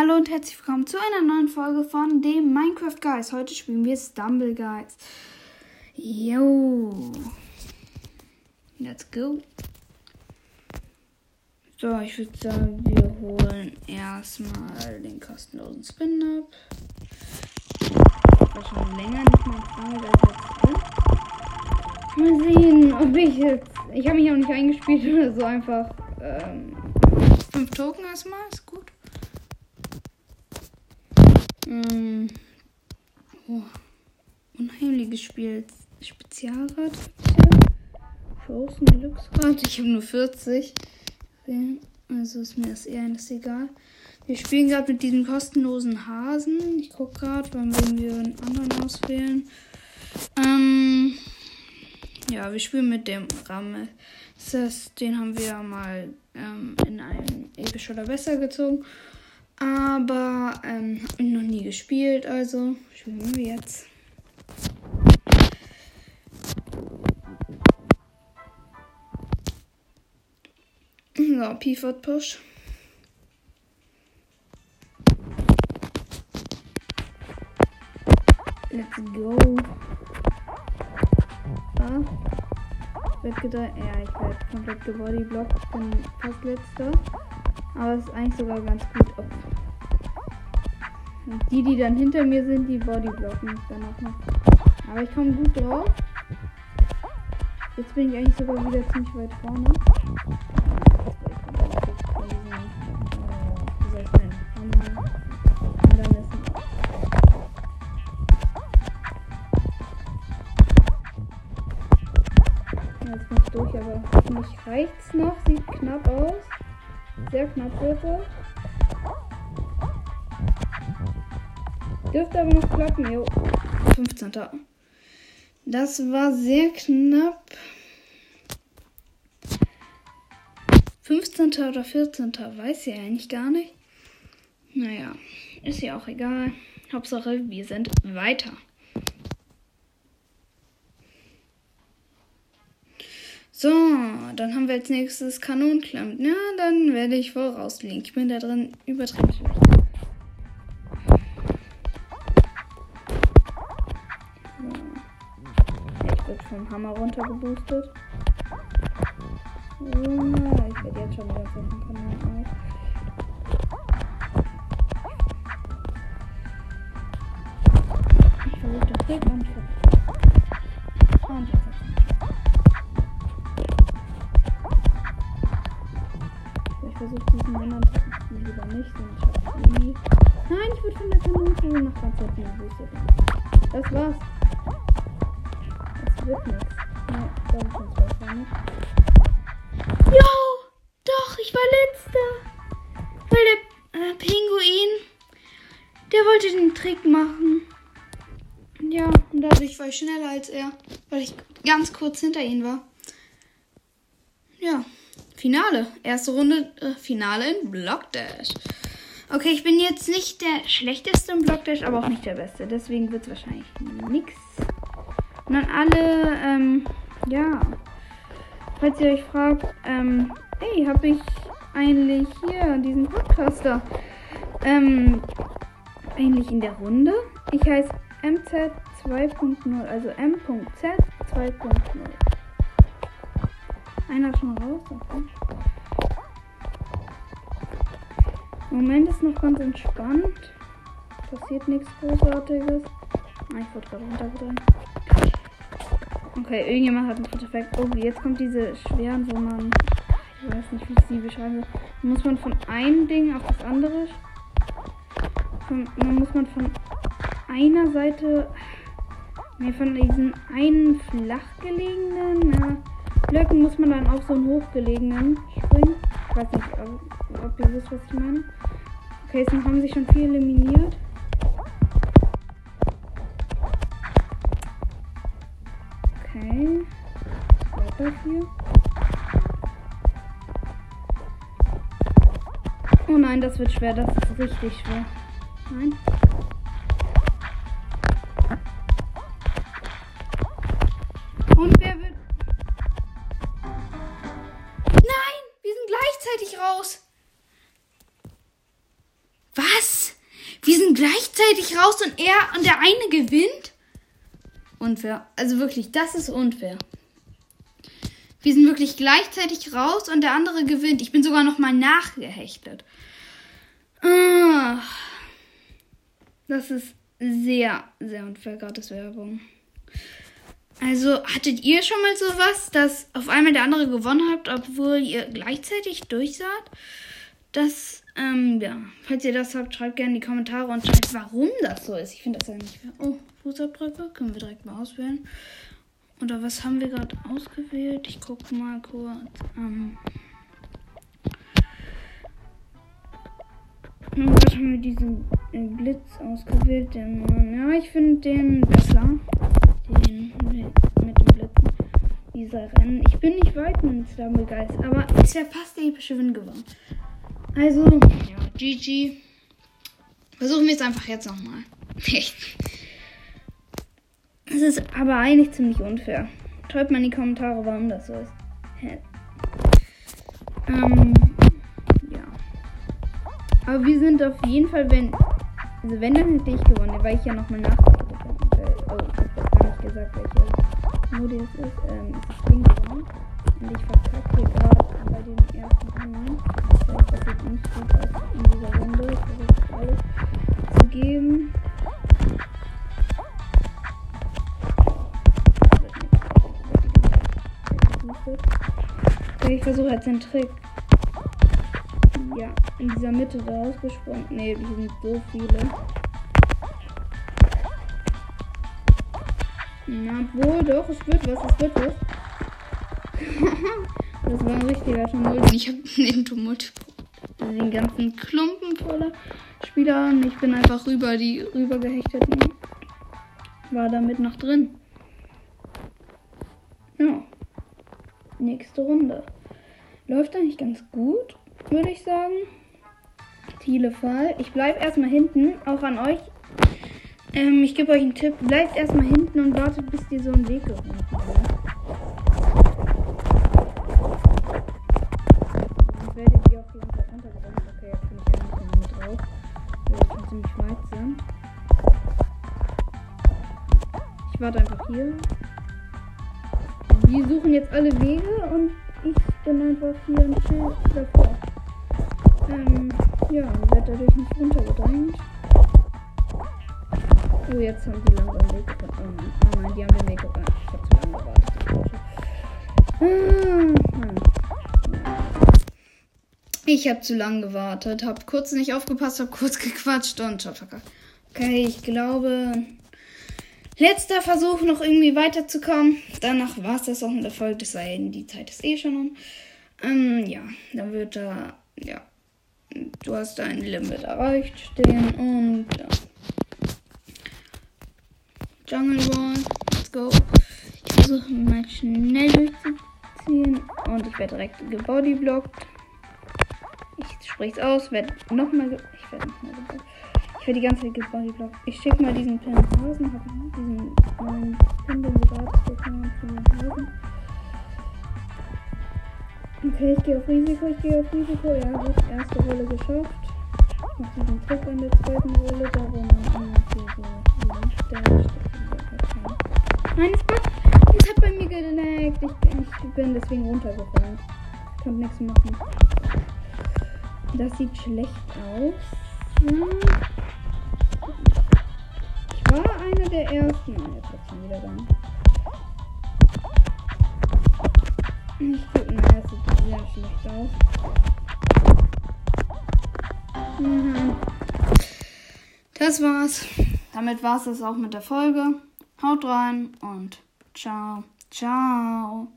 Hallo und herzlich willkommen zu einer neuen Folge von dem Minecraft Guys. Heute spielen wir Stumble Guys. Yo. Let's go. So, ich würde sagen, wir holen erstmal den kostenlosen Spin ab. Ich schon länger nicht mehr Stumble Guys drin. Mal sehen, ob ich jetzt. Ich habe mich auch nicht eingespielt oder so einfach. Ähm, fünf Token erstmal, ist gut. Ähm, oh, unheimliches Spiel. Spezialrad. Frozen Glücksrad. Ich habe nur 40. Also ist mir das eher alles egal. Wir spielen gerade mit diesem kostenlosen Hasen. Ich gucke gerade, wann werden wir einen anderen auswählen. Ähm, ja, wir spielen mit dem Rammel. Das, den haben wir mal ähm, in einem episch oder besser gezogen. Aber ähm, habe noch nie gespielt, also spielen wir jetzt. So, Pivot Push. Let's go. Ah. Ich werde gedacht, ja, ich werde komplett gebodyblockt, bin fast letzter. Aber es ist eigentlich sogar ganz gut. Ob die, die dann hinter mir sind, die bodyblocken mich dann auch noch. Aber ich komme gut drauf. Jetzt bin ich eigentlich sogar wieder ziemlich weit vorne. Jetzt bin ich durch, aber für mich reicht's noch. Sieht knapp aus. Sehr knapp wird es. Dürfte aber noch klappen, jo. 15. Das war sehr knapp. 15. oder 14. weiß ich eigentlich gar nicht. Naja, ist ja auch egal. Hauptsache, wir sind weiter. So, dann haben wir als nächstes Kanonenklammt. Ja, dann werde ich vorausliegen. Ich bin da drin übertrieben vom Hammer runtergeboostet. Junge, ich werde jetzt schon wieder von Kanal aus. Ich versuche den Trick und Ich versuche diesen Männern lieber nicht, denn ich habe nie. Nein, ich würde von der Kanone nach ganz hinten geboostet. Das war's wird nichts. Ne, da ist wahrscheinlich. Jo! Doch, ich war letzter. Weil der äh, Pinguin, der wollte den Trick machen. Ja, und dadurch war ich schneller als er, weil ich ganz kurz hinter ihm war. Ja, Finale. Erste Runde, äh, Finale in Block Dash. Okay, ich bin jetzt nicht der schlechteste im Block Dash, aber auch nicht der beste. Deswegen wird es wahrscheinlich nichts. Und dann alle, ähm, ja. Falls ihr euch fragt, ähm, hey, habe ich eigentlich hier diesen Podcaster? Ähm, eigentlich in der Runde. Ich heiße MZ 2.0, also M.Z 2.0. Einer schon raus, okay. Moment ist noch ganz entspannt. Passiert nichts Großartiges. Ah, ich wurde gerade runtergedrängt. Okay, irgendjemand hat einen Artefakt. Oh, jetzt kommt diese schweren, wo man. Ich weiß nicht, wie ich sie beschreibe. Muss man von einem Ding auf das andere. Von, muss man von einer Seite. Ne, von diesen einen flachgelegenen Blöcken muss man dann auf so einen hochgelegenen springen. Ich weiß nicht, ob, ihr wisst, was ich meine. Okay, jetzt haben sich schon viel eliminiert. Okay. Was das hier? Oh nein, das wird schwer. Das ist richtig schwer. Nein. Gleichzeitig raus und er und der eine gewinnt? Unfair. Also wirklich, das ist unfair. Wir sind wirklich gleichzeitig raus und der andere gewinnt. Ich bin sogar noch mal nachgehechtet. Ah. Das ist sehr, sehr unfair, gratis Werbung. Also, hattet ihr schon mal sowas, dass auf einmal der andere gewonnen habt, obwohl ihr gleichzeitig durchsaht? Das, ähm, ja. Falls ihr das habt, schreibt gerne in die Kommentare und schreibt, warum das so ist. Ich finde das ja nicht fair. Oh, Fußabdrücke können wir direkt mal auswählen. Oder was haben wir gerade ausgewählt? Ich gucke mal kurz. Ähm, was haben wir diesen äh, Blitz ausgewählt? Den, ja, ich finde den besser. Den mit dem Blitzen. Dieser Rennen. Ich bin nicht weit mit Slam begeistert, aber es wäre fast der epische Win gewonnen. Also, ja, GG. Versuchen wir es einfach jetzt nochmal. Es ist aber eigentlich ziemlich unfair. Schreibt mal in die Kommentare, warum das so ist. Hä? Ähm, ja. Aber wir sind auf jeden Fall, wenn. Also wenn, dann hätte ich gewonnen, weil ich ja nochmal nachgeguckt habe. Oh, ich jetzt gar nicht gesagt, welche Modi es ist. Ähm, es ist Ding gewonnen. Und ich verkacke gerade bei den ersten Runden. Versuche jetzt den Trick. Ja, in dieser Mitte da rausgesprungen. Ne, die sind so viele. Na, wohl doch, es wird was, es wird was. das war ein richtiger Tumult. Ich habe den Tumult den ganzen Klumpen voller Spieler und ich bin einfach rüber die rüber gehechteten. War damit noch drin. Ja. Nächste Runde. Läuft eigentlich ganz gut, würde ich sagen. Thiele Fall. Ich bleibe erstmal hinten, auch an euch. Ähm, ich gebe euch einen Tipp. Bleibt erstmal hinten und wartet, bis ihr so einen Weg habt. Dann werdet ihr auf jeden Fall runtergebracht. Okay, jetzt bin ich eigentlich mit drauf. Ich schon ziemlich weit sind. Ich warte einfach hier. Die suchen jetzt alle Wege und ich bin einfach hier ein Schild davor. Ähm, ja, und werde dadurch nicht runtergedrängt. Oh, jetzt haben die langsam Weg. Oh nein, oh die haben den Weg gefunden. Ich hab zu lange gewartet. Ah, ich habe zu lange gewartet, habe kurz nicht aufgepasst, habe kurz gequatscht und schon verkackt. Okay, ich glaube, letzter Versuch, noch irgendwie weiterzukommen. Danach war es das auch mit der Folge, das sei denn, die Zeit ist eh schon um. Ähm, ja, dann wird da, ja, du hast dein Limit erreicht stehen und ja. Jungle Ball, let's go. Ich versuche mal schnell durchzuziehen und ich werde direkt gebodyblockt. Ich spreche es aus, werde nochmal, ich werde nochmal geblockt. Werde die ganze Zeit gebodyblockt. Ich schicke mal diesen Pin Hasen, habe diesen neuen Pin, den wir gerade Hasen. Okay, ich gehe auf Risiko, ich gehe auf Risiko. Ja, gut, erste Rolle geschafft. Ich mache diesen Trick in der zweiten Rolle, darum man immer so stärkt. Nein, es hat, es hat bei mir geleckt. Ich, ich bin deswegen runtergefallen. Ich konnte nichts machen. Das sieht schlecht aus. Hm. War einer der ersten. Jetzt wird schon wieder dann. Ich gucke, naja, es sieht sehr schlecht aus. Mhm. Das war's. Damit war's es auch mit der Folge. Haut rein und ciao, ciao.